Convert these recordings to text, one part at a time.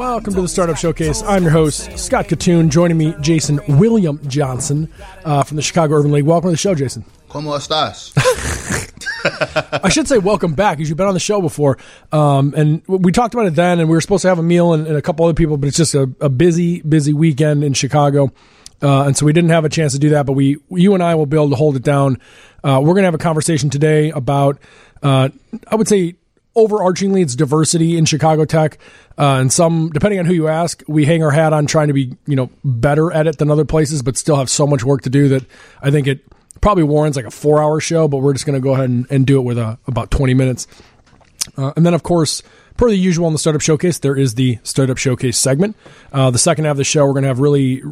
Welcome to the Startup Showcase. I'm your host, Scott Kitun. Joining me, Jason William Johnson uh, from the Chicago Urban League. Welcome to the show, Jason. ¿Cómo estás? I should say welcome back because you've been on the show before. Um, and we talked about it then, and we were supposed to have a meal and, and a couple other people, but it's just a, a busy, busy weekend in Chicago. Uh, and so we didn't have a chance to do that, but we, you and I will be able to hold it down. Uh, we're going to have a conversation today about, uh, I would say, overarchingly, it's diversity in Chicago Tech. Uh, and some, depending on who you ask, we hang our hat on trying to be, you know, better at it than other places, but still have so much work to do that I think it probably warrants like a four hour show, but we're just going to go ahead and, and, do it with a, about 20 minutes. Uh, and then, of course, per the usual in the Startup Showcase, there is the Startup Showcase segment. Uh, the second half of the show, we're going to have really,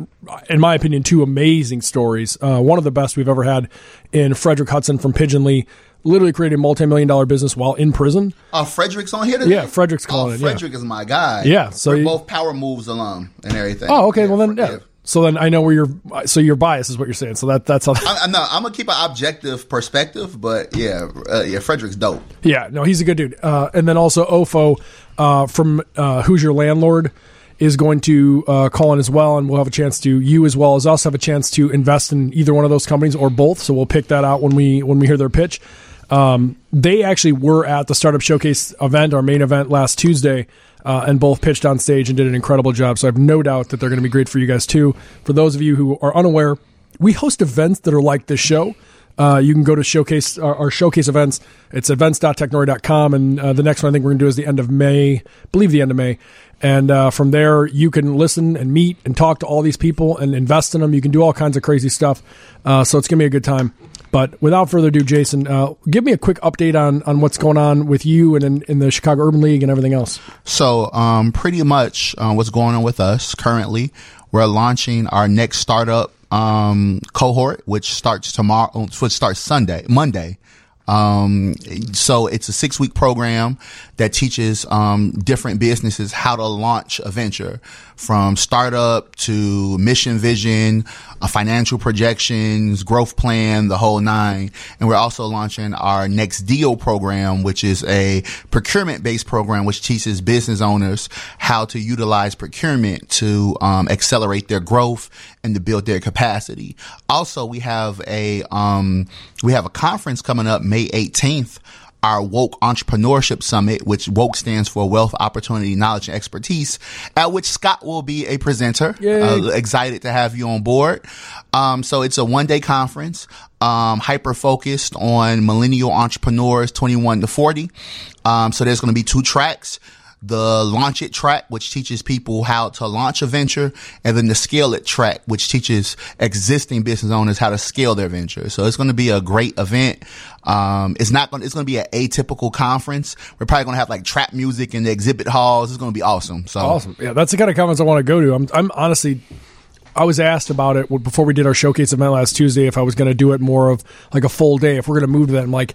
in my opinion, two amazing stories. Uh, one of the best we've ever had in Frederick Hutson from Pigeonly literally created a multi-million dollar business while in prison. Oh, Frederick's on here today? Yeah, Frederick's calling oh, it. Frederick yeah. is my guy. Yeah, so we're you, both Power Moves alum and everything. Oh, okay. Yeah, well then, yeah. So then I know where you're. So your bias is what you're saying. So that that's how. I, am I'm gonna keep an objective perspective, but yeah, uh, yeah, Frederick's dope. Yeah, no, he's a good dude. Uh, and then also Ofo uh, from uh, Who's Your Landlord is going to uh, call in as well, and we'll have a chance to you as well as us have a chance to invest in either one of those companies or both. So we'll pick that out when we when we hear their pitch. Um, they actually were at the Startup Showcase event, our main event last Tuesday, uh, and both pitched on stage and did an incredible job. So I have no doubt that they're going to be great for you guys too. For those of you who are unaware, we host events that are like this show. Uh, you can go to showcase our, our showcase events. It's events.technori.com, and uh, the next one I think we're going to do is the end of May, I believe the end of May. And uh, from there, you can listen and meet and talk to all these people and invest in them. You can do all kinds of crazy stuff. Uh, so it's going to be a good time. But without further ado, Jason, uh, give me a quick update on, on what's going on with you and in, in the Chicago Urban League and everything else. So, um, pretty much uh, what's going on with us currently, we're launching our next startup um, cohort, which starts tomorrow, which starts Sunday, Monday. Um, so it's a six week program that teaches, um, different businesses how to launch a venture from startup to mission vision, financial projections, growth plan, the whole nine. And we're also launching our next deal program, which is a procurement based program, which teaches business owners how to utilize procurement to, um, accelerate their growth and to build their capacity. Also, we have a, um, we have a conference coming up May 18th our Woke Entrepreneurship Summit, which Woke stands for Wealth, Opportunity, Knowledge, and Expertise, at which Scott will be a presenter. Uh, excited to have you on board. Um, so it's a one day conference, um, hyper focused on millennial entrepreneurs 21 to 40. Um, so there's going to be two tracks the launch it track, which teaches people how to launch a venture, and then the scale it track, which teaches existing business owners how to scale their venture. So it's going to be a great event. Um, it's not going. It's going to be an atypical conference. We're probably going to have like trap music in the exhibit halls. It's going to be awesome. So awesome. Yeah, that's the kind of conference I want to go to. I'm, I'm honestly. I was asked about it before we did our showcase event last Tuesday if I was going to do it more of like a full day if we're going to move to that. I'm like,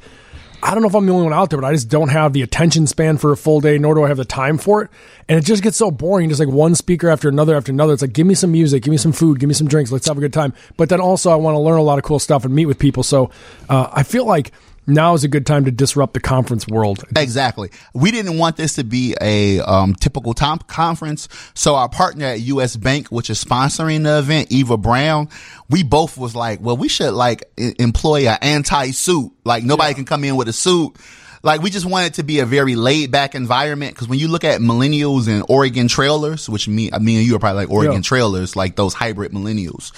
I don't know if I'm the only one out there, but I just don't have the attention span for a full day, nor do I have the time for it. And it just gets so boring, just like one speaker after another after another. It's like, give me some music, give me some food, give me some drinks, let's have a good time. But then also, I want to learn a lot of cool stuff and meet with people. So uh, I feel like now is a good time to disrupt the conference world. Exactly. We didn't want this to be a um, typical time conference. So our partner at US Bank, which is sponsoring the event, Eva Brown, we both was like, well, we should like employ an anti-suit. Like nobody yeah. can come in with a suit. Like we just want it to be a very laid back environment. Cause when you look at millennials and Oregon trailers, which me, I mean, you are probably like Oregon yeah. trailers, like those hybrid millennials.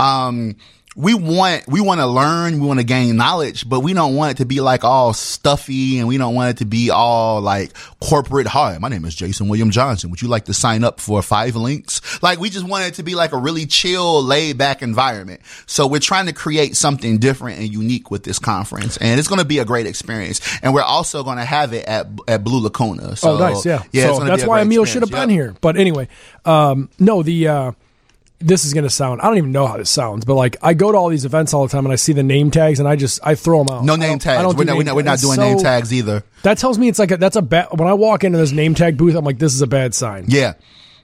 Um, we want we want to learn, we want to gain knowledge, but we don't want it to be like all stuffy and we don't want it to be all like corporate. Hi, my name is Jason William Johnson. Would you like to sign up for five links? Like we just want it to be like a really chill, laid back environment. So we're trying to create something different and unique with this conference, and it's going to be a great experience. And we're also going to have it at at Blue Lacuna. So, oh, nice, yeah, yeah. So that's why Emil should have yep. been here. But anyway, um, no, the. Uh, this is going to sound, I don't even know how this sounds, but like I go to all these events all the time and I see the name tags and I just, I throw them out. No name tags. we're, not, we're, not, we're not doing so, name tags either. That tells me it's like, a, that's a bad, when I walk into this name tag booth, I'm like, this is a bad sign. Yeah.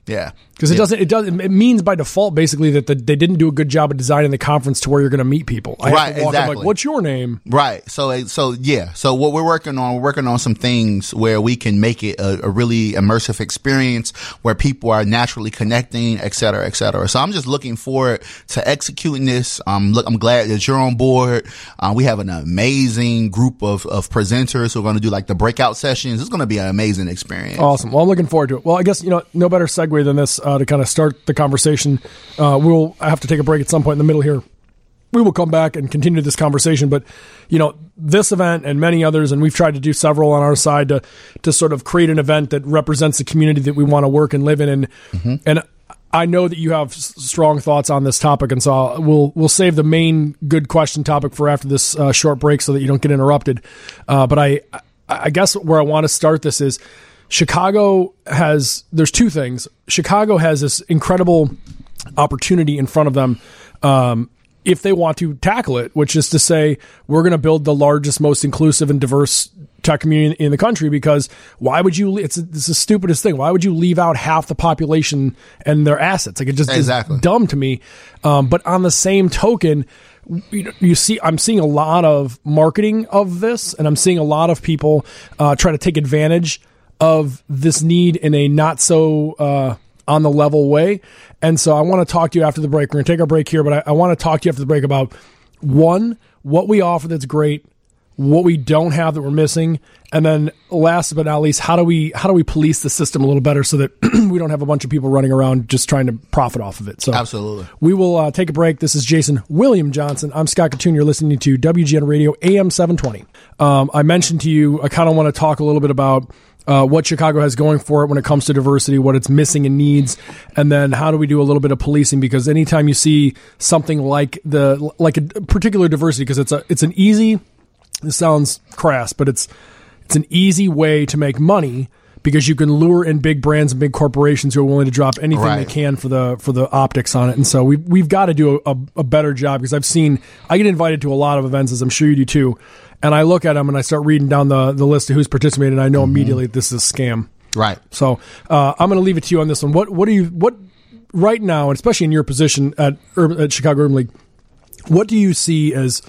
Yeah. Because it Yeah. doesn't, it does, it means by default basically that the, they didn't do a good job of designing the conference to where you're going to meet people. I Right, have to walk exactly. like, what's your name? Right. So, so yeah. So what we're working on, we're working on some things where we can make it a, a really immersive experience where people are naturally connecting, et cetera, et cetera. So I'm just looking forward to executing this. Um, look, I'm glad that you're on board. Uh, we have an amazing group of, of presenters who are going to do like the breakout sessions. It's going to be an amazing experience. Awesome. Well, I'm looking forward to it. Well, I guess, you know, no better segue than this uh, to kind of start the conversation. Uh, we'll have to take a break at some point in the middle here. We will come back and continue this conversation, but you know this event and many others, and we've tried to do several on our side to to sort of create an event that represents the community that we want to work and live in, and and I know that you have strong thoughts on this topic, and so I'll, we'll we'll save the main good question topic for after this uh, short break so that you don't get interrupted. Uh, but I I guess where I want to start this is Chicago has there's two things. Chicago has this incredible opportunity in front of them um, if they want to tackle it, which is to say, we're going to build the largest, most inclusive, and diverse tech community in the country. Because why would you? It's, it's the stupidest thing. Why would you leave out half the population and their assets? Like it just Exactly. is dumb to me. Um, but on the same token, you, you see, I'm seeing a lot of marketing of this, and I'm seeing a lot of people uh, try to take advantage of this need in a not so uh, on the level way. And so I want to talk to you after the break. We're going to take our break here, but I, I want to talk to you after the break about one, what we offer that's great, what we don't have that we're missing, and then last but not least, how do we how do we police the system a little better so that we don't have a bunch of people running around just trying to profit off of it. So Absolutely. we will uh, take a break. This is Jason William Johnson. I'm Scott Kitun. You're listening to WGN Radio AM 720. Um, I mentioned to you, I kind of want to talk a little bit about uh, what Chicago has going for it when it comes to diversity, what it's missing and needs, and then how do we do a little bit of policing? Because anytime you see something like the like a particular diversity, because it's a it's an easy. This sounds crass, but it's it's an easy way to make money because you can lure in big brands and big corporations who are willing to drop anything they can for the for the optics on it. And so we we've got to do a, a better job because I've seen I get invited to a lot of events as I'm sure you do too, and I look at them and I start reading down the the list of who's participating. and I know immediately this is a scam. Right. So uh, I'm going to leave it to you on this one. What what do you what right now, and especially in your position at Urban, at Chicago Urban League, what do you see as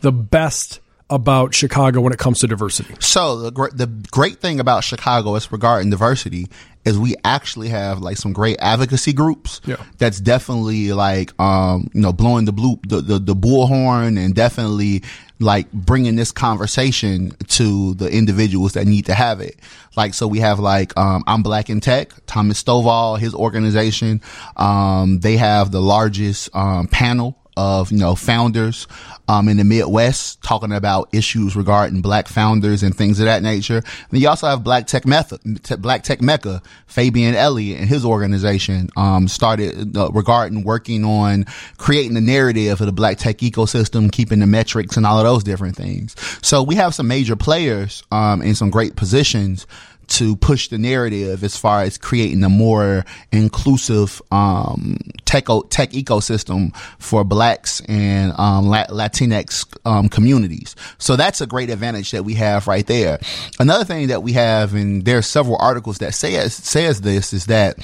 the best about Chicago when it comes to diversity? So the gr- the great thing about Chicago is regarding diversity is we actually have like some great advocacy groups. Yeah. That's definitely like um you know blowing the blue the the, the bullhorn and definitely like bringing this conversation to the individuals that need to have it. Like so we have like um I'm Black in Tech, Thomas Stovall, his organization. Um they have the largest um panel of you know founders um, in the Midwest talking about issues regarding black founders and things of that nature. And you also have Black Tech Mecca, Black Tech Mecca, Fabian Elliott and his organization um, started uh, regarding working on creating the narrative of the black tech ecosystem, keeping the metrics and all of those different things. So we have some major players um, in some great positions to push the narrative as far as creating a more inclusive um, tech tech ecosystem for blacks and um, La- Latinx um, communities. So that's a great advantage that we have right there. Another thing that we have, and there are several articles that says says this, is that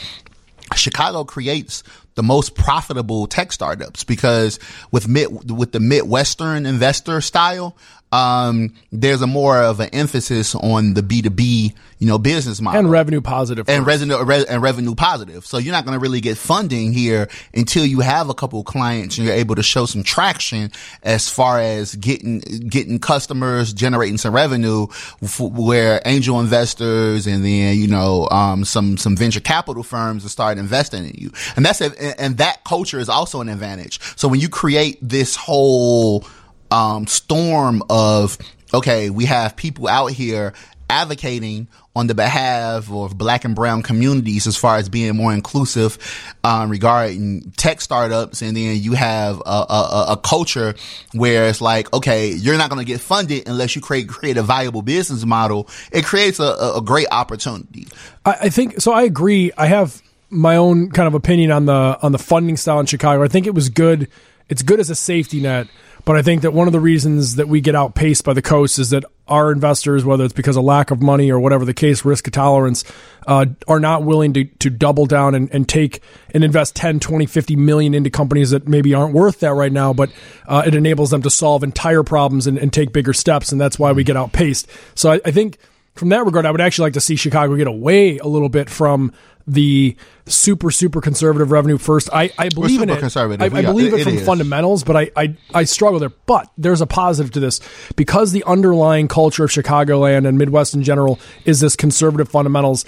Chicago creates the most profitable tech startups because with mid with the Midwestern investor style, um, there's a more of an emphasis on the B two B, you know, business model And revenue positive. and revenue re- and revenue positive. So you're not going to really get funding here until you have a couple of clients and you're able to show some traction as far as getting getting customers, generating some revenue, f- where angel investors and then you know um, some some venture capital firms will start investing in you, and that's a, and that culture is also an advantage. So when you create this whole um, storm of okay, we have people out here advocating on the behalf of black and brown communities as far as being more inclusive um, regarding tech startups and then you have a, a, a culture where it's like okay you're not going to get funded unless you create create a viable business model it creates a, a great opportunity I, I think so. I agree. I have my own kind of opinion on the on the funding style in Chicago. I think it was good. It's good as a safety net, But I think that one of the reasons that we get outpaced by the coast is that our investors, whether it's because of lack of money or whatever the case, risk tolerance, uh, are not willing to, to double down and, and take and invest 10, 20, 50 million into companies that maybe aren't worth that right now, but uh, it enables them to solve entire problems and, and, take bigger steps. And that's why we get outpaced. So I, I think from that regard, I would actually like to see Chicago get away a little bit from the super super conservative revenue first. I, I believe in it. I, I believe it, it from is. fundamentals, but I, I I struggle there. But there's a positive to this because the underlying culture of Chicagoland and Midwest in general is this conservative fundamentals.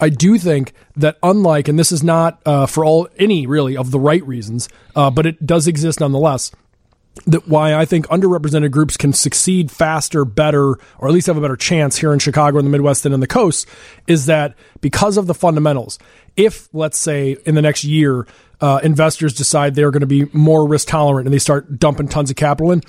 I do think that unlike, and this is not uh, for all any really of the right reasons, uh, but it does exist nonetheless that why I think underrepresented groups can succeed faster, better, or at least have a better chance here in Chicago in the Midwest than in the coast is that because of the fundamentals. If, let's say, in the next year, uh, investors decide they're going to be more risk tolerant and they start dumping tons of capital in,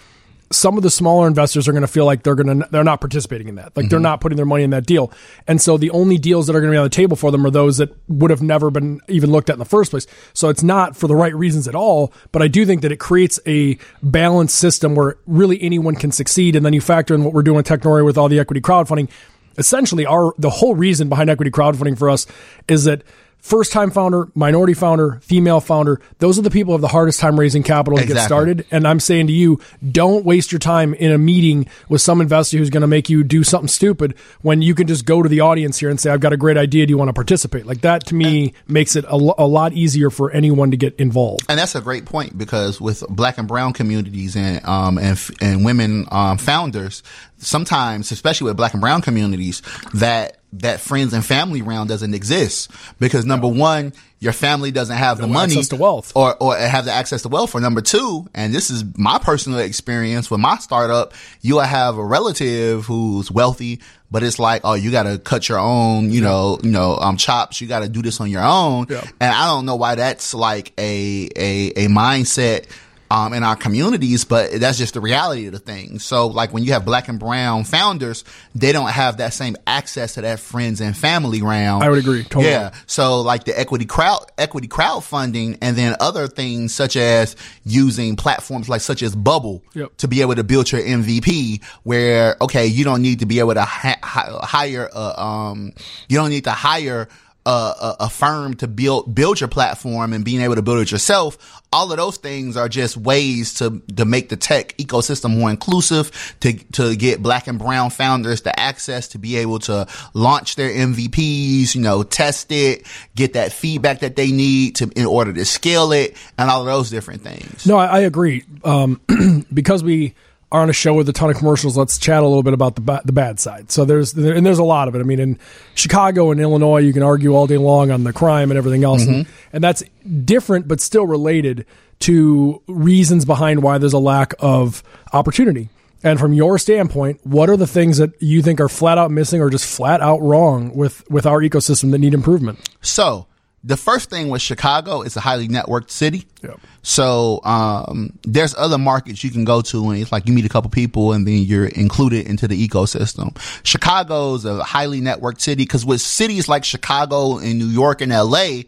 some of the smaller investors are going to feel like they're going to they're not participating in that. Like mm-hmm. they're not putting their money in that deal. And so the only deals that are going to be on the table for them are those that would have never been even looked at in the first place. So it's not for the right reasons at all but i do think that it creates a balanced system where really anyone can succeed. And then you factor in what we're doing with technori with all the equity crowdfunding. Essentially our the whole reason behind equity crowdfunding for us is that first time founder, minority founder, female founder, those are the people who have the hardest time raising capital to exactly. get started. And I'm saying to you, don't waste your time in a meeting with some investor who's going to make you do something stupid when you can just go to the audience here and say, I've got a great idea. Do you want to participate? Like that to me and, makes it a, a lot easier for anyone to get involved. And that's a great point because with black and brown communities and, um, and, and women, um, founders, sometimes, especially with black and brown communities, that that friends and family round doesn't exist because number one, your family doesn't have no the money to wealth or, or have the access to wealth. Or number two, and this is my personal experience with my startup, you'll have a relative who's wealthy, but it's like, oh, you got to cut your own, you know, you know, um, chops. You got to do this on your own. Yeah. And I don't know why that's like a, a, a mindset um, in our communities, but that's just the reality of the thing. So like when you have black and brown founders, they don't have that same access to that friends and family round. I would agree. Totally. Yeah. So like the equity crowd, equity crowdfunding and then other things such as using platforms like such as Bubble yep. to be able to build your MVP where, okay, you don't need to be able to hire, a, um, you don't need to hire a, a, firm to build build your platform and being able to build it yourself. All of those things are just ways to to make the tech ecosystem more inclusive, to to get black and brown founders the access to be able to launch their MVPs, you know, test it, get that feedback that they need to in order to scale it, and all of those different things. No, I, I agree. Um, because we are on a show with a ton of commercials. Let's chat a little bit about the ba- the bad side. So there's and there's a lot of it. I mean, in Chicago and Illinois, you can argue all day long on the crime and everything else, mm-hmm. and, and that's different, but still related to reasons behind why there's a lack of opportunity. And from your standpoint, what are the things that you think are flat out missing or just flat out wrong with with our ecosystem that need improvement? So the first thing with Chicago is a highly networked city. Yep. So um, there's other markets you can go to, and it's like you meet a couple people, and then you're included into the ecosystem. Chicago's a highly networked city because with cities like Chicago and New York and LA,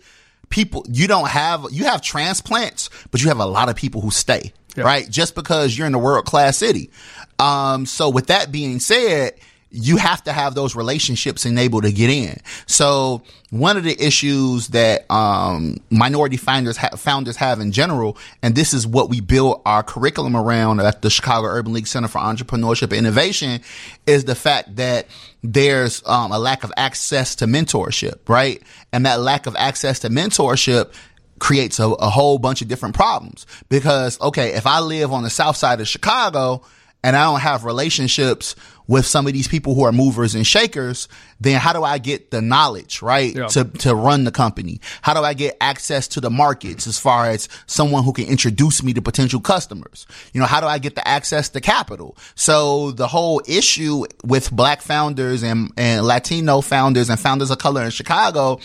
people you don't have you have transplants, but you have a lot of people who stay. Yep. Right, just because you're in a world class city. Um, so with that being said, you have to have those relationships enabled to get in. So one of the issues that um, minority founders ha- founders have in general, and this is what we build our curriculum around at the Chicago Urban League Center for Entrepreneurship and Innovation, is the fact that there's um, a lack of access to mentorship, right? And that lack of access to mentorship creates a, a whole bunch of different problems because okay, if I live on the south side of Chicago and I don't have relationships with some of these people who are movers and shakers, then how do I get the knowledge, right? Yeah. To, to run the company? How do I get access to the markets as far as someone who can introduce me to potential customers? You know, how do I get the access to capital? So the whole issue with black founders and, and Latino founders and founders of color in Chicago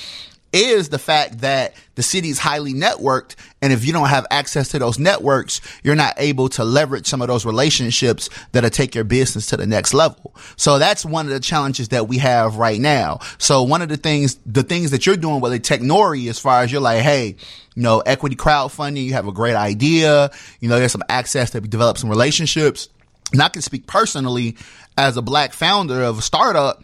is the fact that the city is highly networked. And if you don't have access to those networks, you're not able to leverage some of those relationships that'll take your business to the next level. So that's one of the challenges that we have right now. So one of the things, the things that you're doing with a Technori, as far as you're like, hey, you know, equity crowdfunding, you have a great idea, you know, there's some access to develop some relationships. And I can speak personally as a black founder of a startup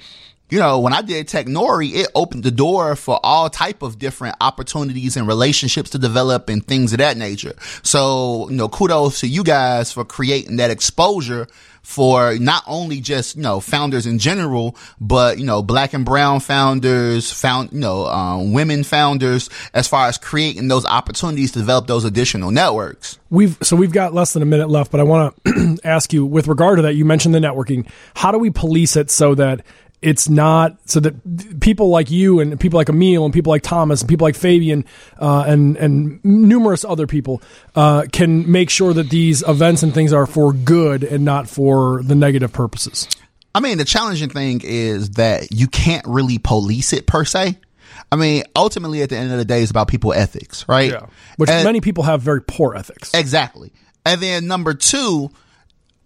you know, when I did Technori, it opened the door for all type of different opportunities and relationships to develop and things of that nature. So, you know, kudos to you guys for creating that exposure for not only just, you know, founders in general, but, you know, black and brown founders, found, you know, um, women founders, as far as creating those opportunities to develop those additional networks. We've, so we've got less than a minute left, but I want to ask you with regard to that, you mentioned the networking. How do we police it so that it's not so that people like you and people like Emil and people like Thomas and people like Fabian uh, and and numerous other people uh, can make sure that these events and things are for good and not for the negative purposes. I mean, the challenging thing is that you can't really police it per se. I mean, ultimately, at the end of the day, it's about people ethics, right? Yeah. Which and, many people have very poor ethics. Exactly. And then number two,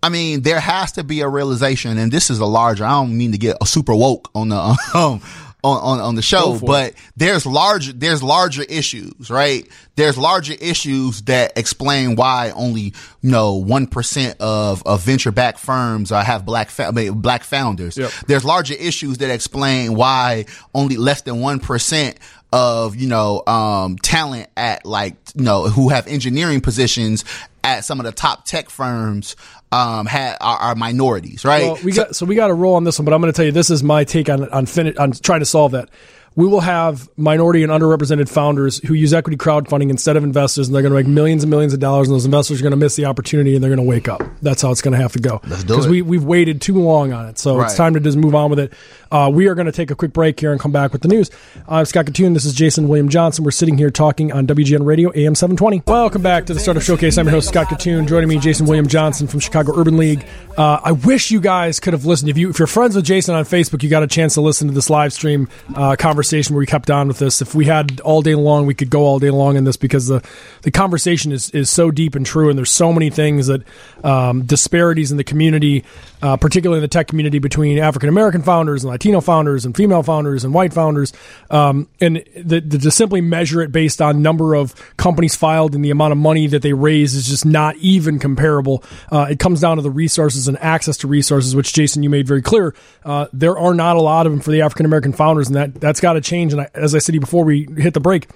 I mean, there has to be a realization, and this is a larger. I don't mean to get a super woke on the um, on, on on the show, but it. there's larger there's larger issues, right? There's larger issues that explain why only you know one percent of of venture backed firms uh, have black fa- black founders. Yep. There's larger issues that explain why only less than one percent of you know um, talent at like you know who have engineering positions at some of the top tech firms um had are, are minorities, right? Well, we so, got so we got a roll on this one, but I'm going to tell you this is my take on on fin- on trying to solve that we will have minority and underrepresented founders who use equity crowdfunding instead of investors, and they're going to make millions and millions of dollars, and those investors are going to miss the opportunity, and they're going to wake up. That's how it's going to have to go. Because we we've waited too long on it, so right. it's time to just move on with it. Uh, we are going to take a quick break here and come back with the news. I'm Scott Kitun. This is Jason William Johnson. We're sitting here talking on WGN Radio AM 720. Welcome back to the Startup Showcase. I'm your host Scott Kitun. Joining me, Jason William Johnson from Chicago Urban League. Uh, I wish you guys could have listened. If you if you're friends with Jason on Facebook, you got a chance to listen to this live stream uh, conversation where we kept on with this. If we had all day long, we could go all day long in this because the the conversation is is so deep and true, and there's so many things that um, disparities in the community, uh, particularly in the tech community, between African American founders and Latino founders and female founders and white founders, um, and the, the, to simply measure it based on number of companies filed and the amount of money that they raise is just not even comparable. Uh, it comes down to the resources and access to resources, which Jason you made very clear. Uh, there are not a lot of them for the African American founders, and that that's got to change. And I, as I said before we hit the break,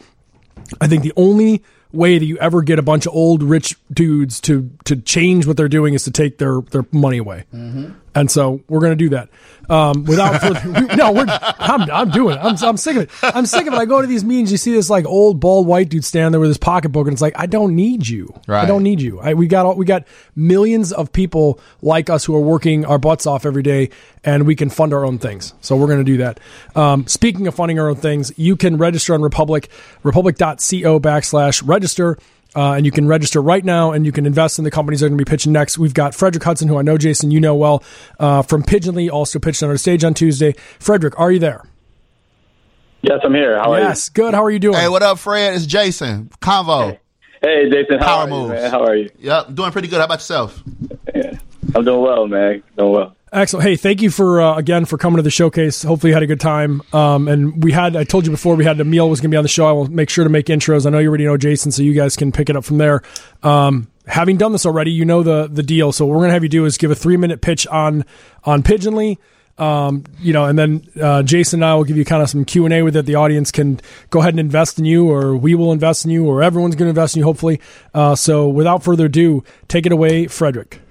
I think the only way that you ever get a bunch of old rich dudes to to change what they're doing is to take their their money away. Mm-hmm. And so we're going to do that. Um, without further, no, we're, I'm, I'm doing it. I'm, I'm sick of it. I'm sick of it. I go to these meetings, you see this like old bald white dude standing there with his pocketbook, and it's like, I don't need you. Right. I don't need you. I, we got all, we got millions of people like us who are working our butts off every day, and we can fund our own things. So we're going to do that. Um, speaking of funding our own things, you can register on Republic, republic.co backslash register. Uh, and you can register right now and you can invest in the companies that are going to be pitching next. We've got Frederick Hutson, who I know, Jason, you know well, uh, from Pigeonly, also pitched on our stage on Tuesday. Frederick, are you there? Yes, I'm here. How are you? Yes, good. How are you doing? Hey, what up, Fred? It's Jason. Convo. Hey, hey Jason. How Power are moves. you, man? How are you? Yep, doing pretty good. How about yourself? Yeah, I'm doing well, man. Doing well. Excellent. Hey, thank you for uh, again for coming to the showcase. Hopefully, you had a good time. Um, and we had I told you before we had Emil was going to be on the show. I will make sure to make intros. I know you already know Jason, so you guys can pick it up from there. Um, having done this already, you know the the deal. So what we're going to have you do is give a three minute pitch on on Pigeonly. Um, you know, and then uh, Jason and I will give you kind of some Q and A with it. The audience can go ahead and invest in you, or we will invest in you, or everyone's going to invest in you. Hopefully. Uh, so without further ado, take it away, Frederick.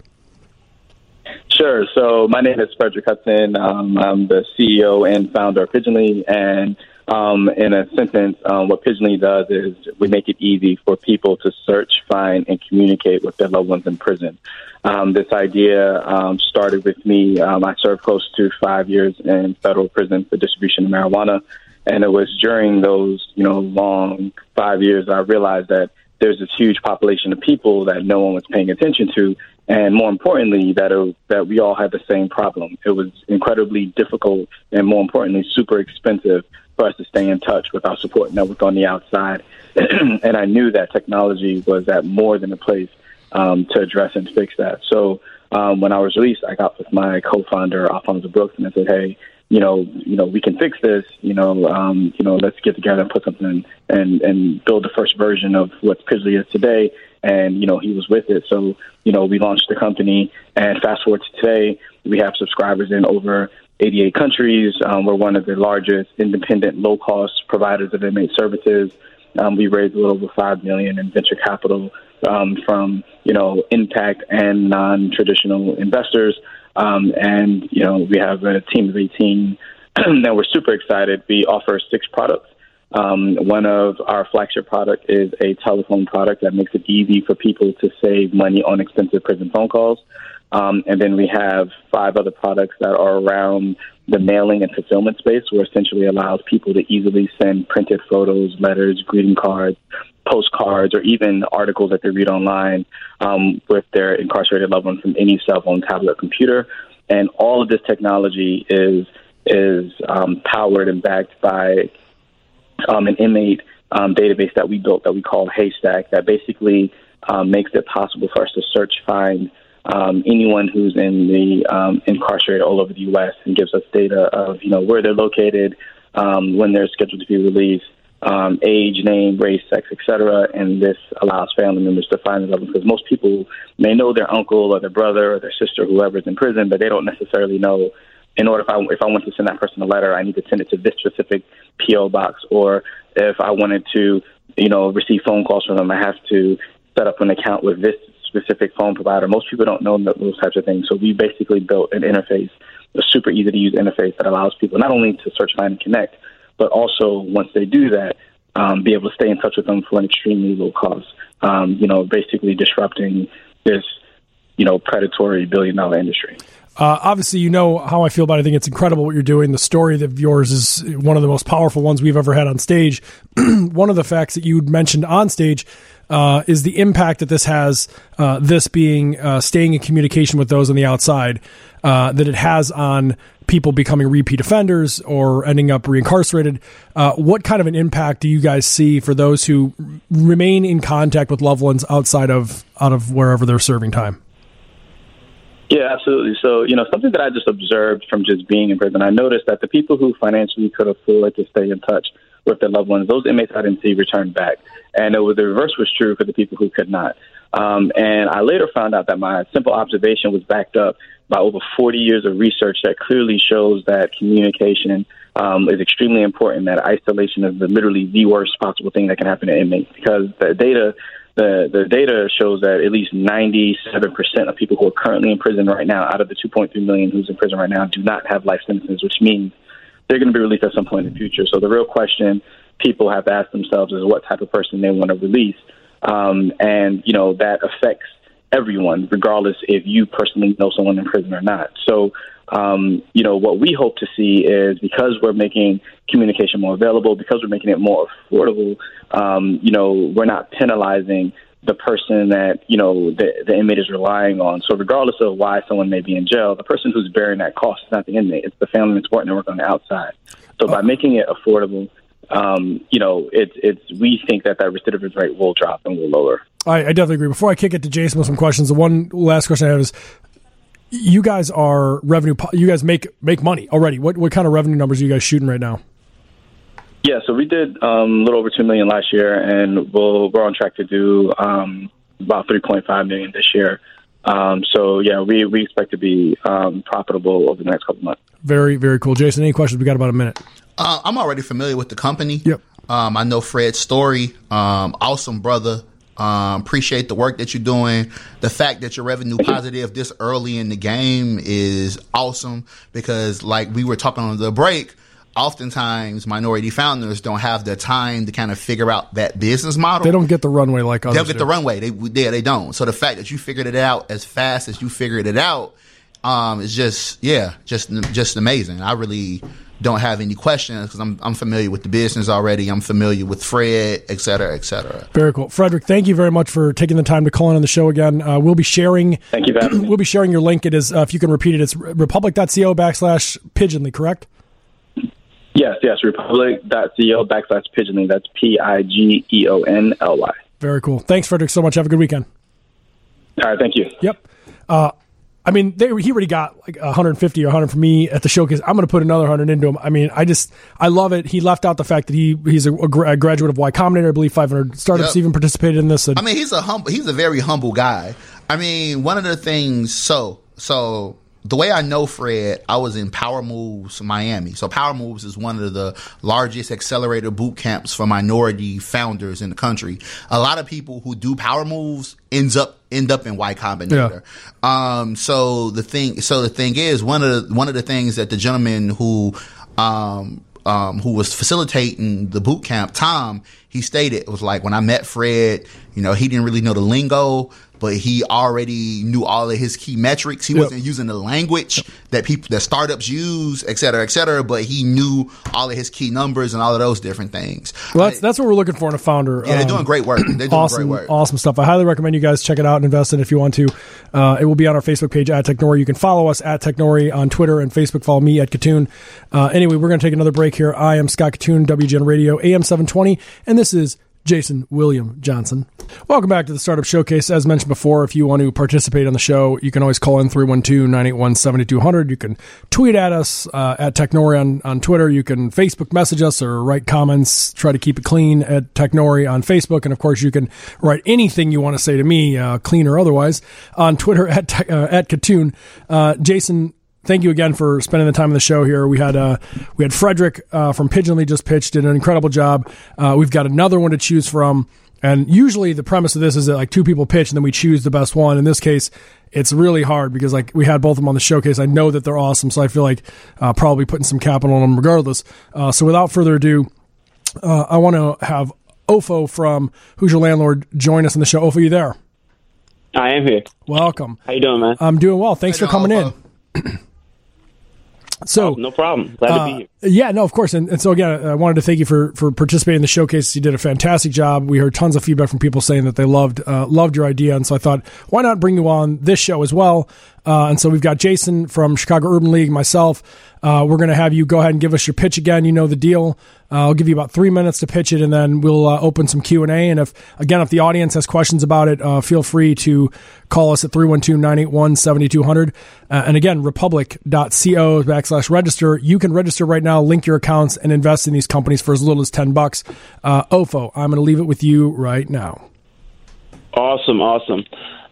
Sure. So my name is Frederick Hutson. Um, I'm the CEO and founder of Pigeonly. And um, in a sentence, um, what Pigeonly does is we make it easy for people to search, find, and communicate with their loved ones in prison. Um, this idea um, started with me. Um, I served close to five years in federal prison for distribution of marijuana. And it was during those, you know, long five years I realized that there's this huge population of people that no one was paying attention to, and more importantly, that it, that we all had the same problem. It was incredibly difficult, and more importantly, super expensive for us to stay in touch with our support network on the outside. and I knew that technology was at more than a place um, to address and fix that. So um, when I was released, I got with my co-founder Alfonso Brooks and I said, "Hey, you know, you know, we can fix this. You know, um, you know, let's get together and put something in and and build the first version of what Pigeonly is today." And you know, he was with it. So you know, we launched the company, and fast forward to today, we have subscribers in over 88 countries. Um, we're one of the largest independent, low-cost providers of inmate services. Um, we raised a little over five million in venture capital um, from you know impact and non-traditional investors, um, and you know we have a team of 18 that we're super excited. We offer six products. Um, one of our flagship product is a telephone product that makes it easy for people to save money on expensive prison phone calls. Um, and then we have five other products that are around the mailing and fulfillment space, where essentially allows people to easily send printed photos, letters, greeting cards, postcards, or even articles that they read online um, with their incarcerated loved one from any cell phone, tablet, computer. And all of this technology is is um, powered and backed by um, an inmate um, database that we built that we call Haystack that basically um, makes it possible for us to search, find um, anyone who's in the um, incarcerated all over the U.S. and gives us data of you know where they're located, um, when they're scheduled to be released, um, age, name, race, sex, etc. And this allows family members to find them because most people may know their uncle or their brother or their sister, whoever's in prison, but they don't necessarily know. In order, if I if I want to send that person a letter, I need to send it to this specific PO box, or if I wanted to, you know, receive phone calls from them, I have to set up an account with this specific phone provider. Most people don't know those types of things. So we basically built an interface, a super easy to use interface that allows people not only to search, find, and connect, but also once they do that, um, be able to stay in touch with them for an extremely low cost. Um, you know, basically disrupting this, you know, predatory billion dollar industry. Uh, obviously, you know how I feel about it. I think it's incredible what you're doing. The story of yours is one of the most powerful ones we've ever had on stage. one of the facts that you mentioned on stage uh, is the impact that this has, uh, this being uh, staying in communication with those on the outside, uh, that it has on people becoming repeat offenders or ending up reincarcerated. Uh, what kind of an impact do you guys see for those who remain in contact with loved ones outside of out of wherever they're serving time? Yeah, absolutely. So, you know, something that I just observed from just being in prison, I noticed that the people who financially could afford to stay in touch with their loved ones, those inmates I didn't see return back. And it was, the reverse was true for the people who could not. Um, and I later found out that my simple observation was backed up by over 40 years of research that clearly shows that communication um, is extremely important. That isolation is literally the worst possible thing that can happen to inmates because the data the the data shows that at least 97% of people who are currently in prison right now, out of the 2.3 million who's in prison right now, do not have life sentences, which means they're going to be released at some point in the future. So the real question people have to ask themselves is what type of person they want to release, um, and you know that affects everyone, regardless if you personally know someone in prison or not. So um, you know, what we hope to see is because we're making communication more available, because we're making it more affordable, um, you know, we're not penalizing the person that, you know, the, the inmate is relying on. So regardless of why someone may be in jail, the person who's bearing that cost is not the inmate, it's the family and support network on the outside. So by making it affordable, um, you know, it's it's we think that that recidivism rate will drop and will lower. I, I, definitely agree. Before I kick it to Jason with some questions, the one last question I have is: you guys are revenue. You guys make make money already. What what kind of revenue numbers are you guys shooting right now? Yeah, so we did um, a little over two million last year, and we'll, we're on track to do um, about three point five million this year. Um, so yeah, we, we expect to be um, profitable over the next couple months. Very very cool, Jason. Any questions? We got about a minute. Uh, I'm already familiar with the company. Yep. Um, I know Fred's story. Um, awesome brother. Um, appreciate the work that you're doing. The fact that you're revenue positive this early in the game is awesome because, like we were talking on the break, oftentimes minority founders don't have the time to kind of figure out that business model. They don't get the runway like others. They don't get do. the runway. They yeah, they don't. So the fact that you figured it out as fast as you figured it out um, is just yeah, just just amazing. I really don't have any questions because I'm I'm familiar with the business already. I'm familiar with Fred, et cetera, et cetera. Very cool, Frederick. Thank you very much for taking the time to call in on the show again. Uh, we'll be sharing. Thank you. we'll be sharing your link. It is uh, if you can repeat it. It's republic.co backslash Pigeonly. Correct. Yes, yes, republic.co backslash pigeonly. That's P I G E O N L Y. Very cool. Thanks, Frederick, so much. Have a good weekend. All right, thank you. Yep. Uh, I mean, they, he already got like 150 or 100 from me at the showcase. I'm going to put another 100 into him. I mean, I just, I love it. He left out the fact that he he's a, a graduate of Y Combinator. I believe 500 startups yep. even participated in this. And, I mean, he's a humble, he's a very humble guy. I mean, one of the things, so, so the way I know Fred, I was in Power Moves Miami. So Power Moves is one of the largest accelerator boot camps for minority founders in the country. A lot of people who do Power Moves ends up end up in Y Combinator. Yeah. Um, so the thing, so the thing is one of the, one of the things that the gentleman who um, um, who was facilitating the boot camp, Tom, he stated it was like when I met Fred, you know, he didn't really know the lingo, but he already knew all of his key metrics. He yep. wasn't using the language that people that startups use, et cetera, et cetera, but he knew all of his key numbers and all of those different things. Well, that's, that's what we're looking for in a founder. Yeah, they're doing um, great work. They're doing awesome, great work. Awesome stuff. I highly recommend you guys check it out and invest in it if you want to. Uh, it will be on our Facebook page at Technori. You can follow us at Technori on Twitter and Facebook. Follow me at Kitun. Uh, anyway, we're going to take another break here. I am Scott Kitun, WGN Radio, AM 720, and this is Jason William Johnson. Welcome back to the Startup Showcase. As mentioned before, if you want to participate on the show, you can always call in 312 981 7200. You can tweet at us uh, at Technori on, on Twitter. You can Facebook message us or write comments. Try to keep it clean at Technori on Facebook. And of course, you can write anything you want to say to me, uh, clean or otherwise, on Twitter at, uh, at Kitun. Uh, Jason, thank you again for spending the time on the show here. We had uh, we had Frederick uh, from Pigeonly just pitched, did an incredible job. Uh, we've got another one to choose from, and usually the premise of this is that like two people pitch and then we choose the best one. In this case, it's really hard because like we had both of them on the showcase. I know that they're awesome, so I feel like uh, probably putting some capital on them regardless. Uh, so without further ado, uh, I want to have Ofo from Who's Your Landlord join us on the show. Ofo, you there? I am here. Welcome. How you doing, man? I'm doing well. Thanks for coming in. So no problem. Glad uh, to be here. Yeah, no, of course. And, and, so again, I wanted to thank you for for participating in the showcase. You did a fantastic job. We heard tons of feedback from people saying that they loved uh, loved your idea, and so I thought, why not bring you on this show as well? Uh, and so we've got Jason from Chicago Urban League, myself. Uh, we're going to have you go ahead and give us your pitch again. You know the deal. Uh, I'll give you about three minutes to pitch it, and then we'll uh, open some Q and A. And if again, if the audience has questions about it, uh, feel free to call us at 312-981-7200. Uh, and again, republic.co backslash register. You can register right now, link your accounts, and invest in these companies for as little as ten bucks. Ofo, I'm going to leave it with you right now. Awesome, awesome.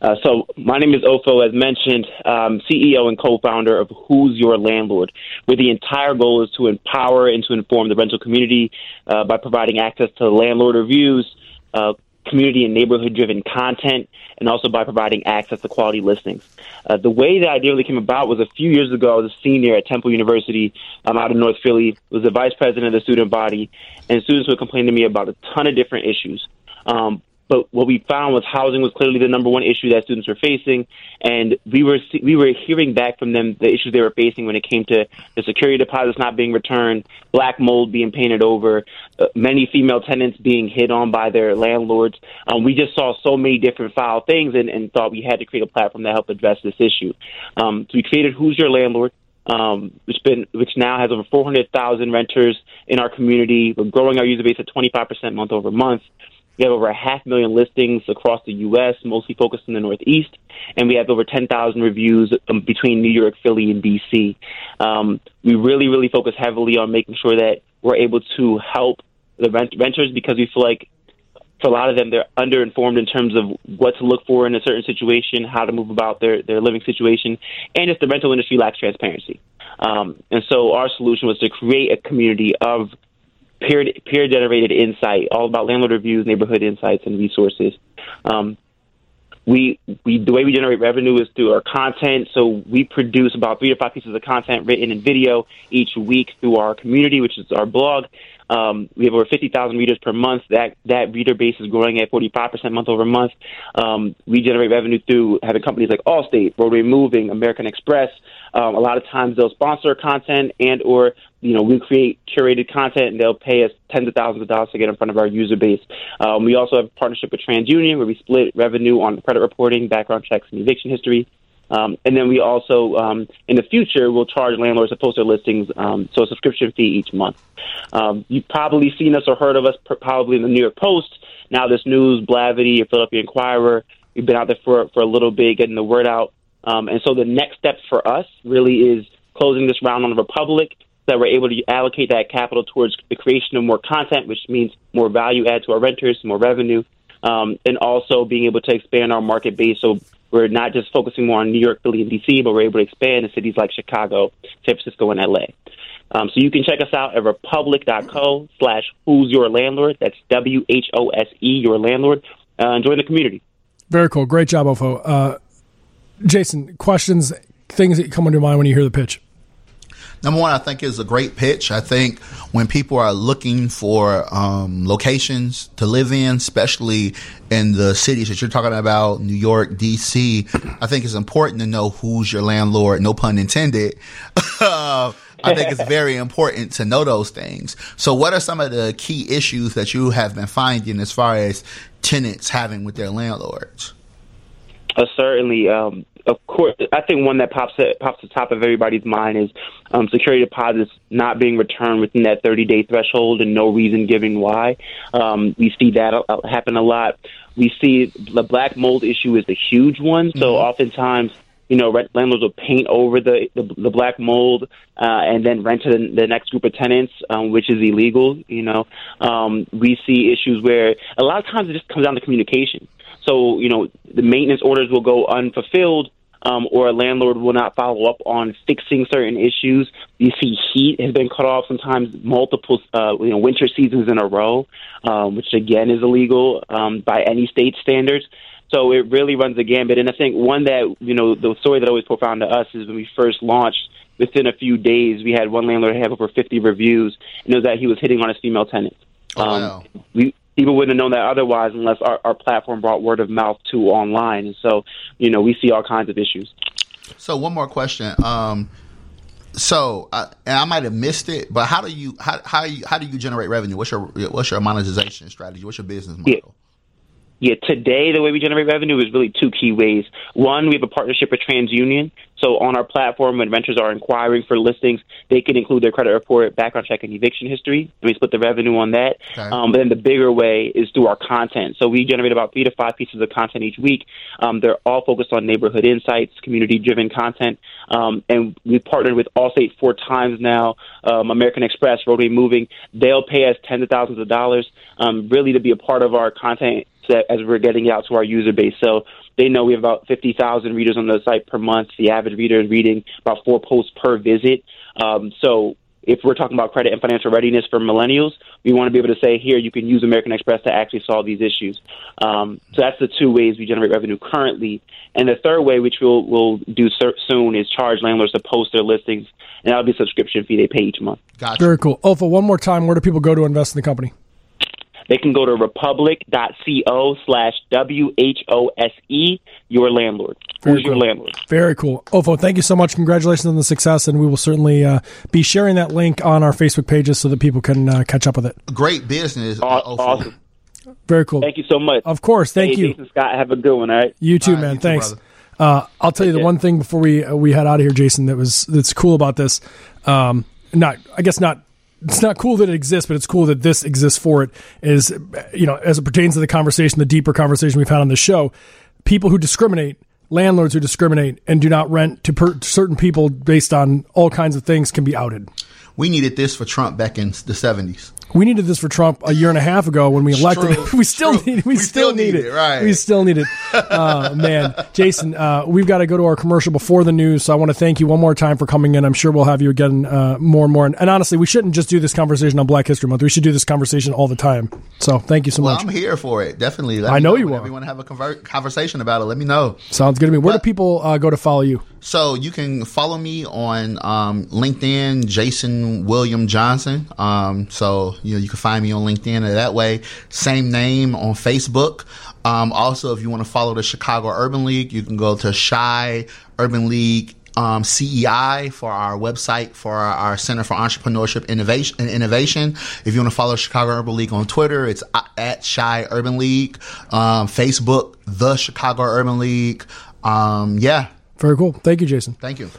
Uh, so my name is Ofo, as mentioned, um, CEO and co-founder of Who's Your Landlord, where the entire goal is to empower and to inform the rental community uh, by providing access to landlord reviews, uh, community and neighborhood-driven content, and also by providing access to quality listings. Uh, the way that idea really came about was a few years ago. I was a senior at Temple University um, out in North Philly. Was the vice president of the student body, and students would complain to me about a ton of different issues. Um, but what we found was housing was clearly the number one issue that students were facing, and we were we were hearing back from them the issues they were facing when it came to the security deposits not being returned, black mold being painted over, uh, many female tenants being hit on by their landlords. Um, we just saw so many different foul things, and, and thought we had to create a platform that helped address this issue. Um, so we created Who's Your Landlord. Um, which been which now has over 400,000 renters in our community. We're growing our user base at 25% month over month. We have over a half million listings across the U.S., mostly focused in the Northeast, and we have over 10,000 reviews um, between New York, Philly, and D.C. Um, we really, really focus heavily on making sure that we're able to help the rent- renters because we feel like for a lot of them, they're underinformed in terms of what to look for in a certain situation, how to move about their, their living situation, and just the rental industry lacks transparency. Um, and so our solution was to create a community of peer peer generated insight, all about landlord reviews, neighborhood insights, and resources. Um, we we the way we generate revenue is through our content. So we produce about three to five pieces of content written in video each week through our community, which is our blog. Um, we have over 50,000 readers per month. That that reader base is growing at 45% month over month. Um, we generate revenue through having companies like Allstate, Rotary Moving, American Express. Um, a lot of times they'll sponsor content and or you know we create curated content and they'll pay us tens of thousands of dollars to get in front of our user base. Um, we also have a partnership with TransUnion where we split revenue on credit reporting, background checks, and eviction history. Um, and then we also, um, in the future, will charge landlords to post their listings, um, so a subscription fee each month. Um, you've probably seen us or heard of us probably in the New York Post. NowThis News, Blavity, or Philadelphia Inquirer. We've been out there for for a little bit, getting the word out. Um, and so the next step for us really is closing this round on the Republic that we're able to allocate that capital towards the creation of more content, which means more value add to our renters, more revenue, um, and also being able to expand our market base. So we're not just focusing more on New York, Philly, and DC, but we're able to expand in cities like Chicago, San Francisco, and LA. Um, so you can check us out at republic.co slash who's your landlord. That's W H O S E, your landlord. Uh, and join the community. Very cool. Great job, Ofo. Uh, Jason, questions, things that come into mind when you hear the pitch? Number one, I think is a great pitch. I think when people are looking for um, locations to live in, especially in the cities that you're talking about, New York, DC, I think it's important to know who's your landlord. No pun intended. I think it's very important to know those things. So, what are some of the key issues that you have been finding as far as tenants having with their landlords? Uh, certainly, um, of course, I think one that pops at, pops to the top of everybody's mind is um, security deposits not being returned within that 30 day threshold and no reason given why. Um, we see that happen a lot. We see the black mold issue is a huge one. So mm-hmm. oftentimes, you know, rent, landlords will paint over the the, the black mold uh, and then rent to the, the next group of tenants, um, which is illegal. You know, um, we see issues where a lot of times it just comes down to communication. So, you know, the maintenance orders will go unfulfilled. Um, or a landlord will not follow up on fixing certain issues. You see, heat has been cut off sometimes multiple, uh, you know, winter seasons in a row, um, which again is illegal um, by any state standards. So it really runs the gambit. And I think one that you know the story that always profound to us is when we first launched. Within a few days, we had one landlord have over 50 reviews, and it was that he was hitting on his female tenants. Oh, um, wow. We people wouldn't have known that otherwise unless our, our platform brought word of mouth to online. And so, you know, we see all kinds of issues. So one more question. Um, so, uh, and I might have missed it, but how do you how how you, how do you generate revenue? What's your what's your monetization strategy? What's your business model? Yeah. Yeah, today the way we generate revenue is really two key ways. One, we have a partnership with TransUnion. So on our platform, when renters are inquiring for listings, they can include their credit report, background check, and eviction history. And we split the revenue on that. Okay. Um, but then the bigger way is through our content. So we generate about three to five pieces of content each week. Um, they're all focused on neighborhood insights, community-driven content. Um, and we've partnered with Allstate four times now, um, American Express, Roadway Moving. They'll pay us tens of thousands of dollars um, really to be a part of our content as we're getting out to our user base. So they know we have about 50,000 readers on the site per month. The average reader is reading about four posts per visit. Um, so if we're talking about credit and financial readiness for millennials, we want to be able to say, here, you can use American Express to actually solve these issues. Um, so that's the two ways we generate revenue currently. And the third way, which we'll, we'll do soon, is charge landlords to post their listings, and that'll be a subscription fee they pay each month. Gotcha. Very cool. Ofo, one more time, where do people go to invest in the company? They can go to republic.co slash W H O S E, your landlord. Very Who's cool. your landlord? Very cool. Ofo, thank you so much. Congratulations on the success, and we will certainly uh, be sharing that link on our Facebook pages so that people can uh, catch up with it. Great business. Awesome. Very cool. Thank you so much. Of course. Thank hey, you. Jason Scott, have a good one, all right? You too, man. You Thanks. Too, uh, I'll tell you the one thing before we uh, we head out of here, Jason. That was that's cool about this. Um, not, I guess not it's not cool that it exists, but it's cool that this exists for it. Is you know, as it pertains to the conversation, the deeper conversation we've had on the show, people who discriminate, landlords who discriminate and do not rent to per- certain people based on all kinds of things can be outed. We needed this for Trump back in the seventies. We needed this for Trump a year and a half ago when we elected. True, we still true. need. We, we still, still, need, it. it. Right. We still need it. Uh, man, Jason, uh, we've got to go to our commercial before the news. So I want to thank you one more time for coming in. I'm sure we'll have you again uh, more and more. And, and, honestly, we shouldn't just do this conversation on Black History Month. We should do this conversation all the time. So thank you so well, much. I'm here for it. Definitely. Let I know, know you are. If you want to have a conver- conversation about it, let me know. Sounds good to me. Where but, do people uh, go to follow you? So you can follow me on um, LinkedIn, Jason William Johnson. Um, so you know you can find me on LinkedIn that way. Same name on Facebook. Um, also, if you want to follow the Chicago Urban League, you can go to Chi Urban League um, CEI for our website for our, our, Center for Entrepreneurship Innovation and Innovation. If you want to follow Chicago Urban League on Twitter, it's at Chi Urban League. Um, Facebook, the Chicago Urban League. Um, yeah, Very cool. Thank you, Jason. Thank you.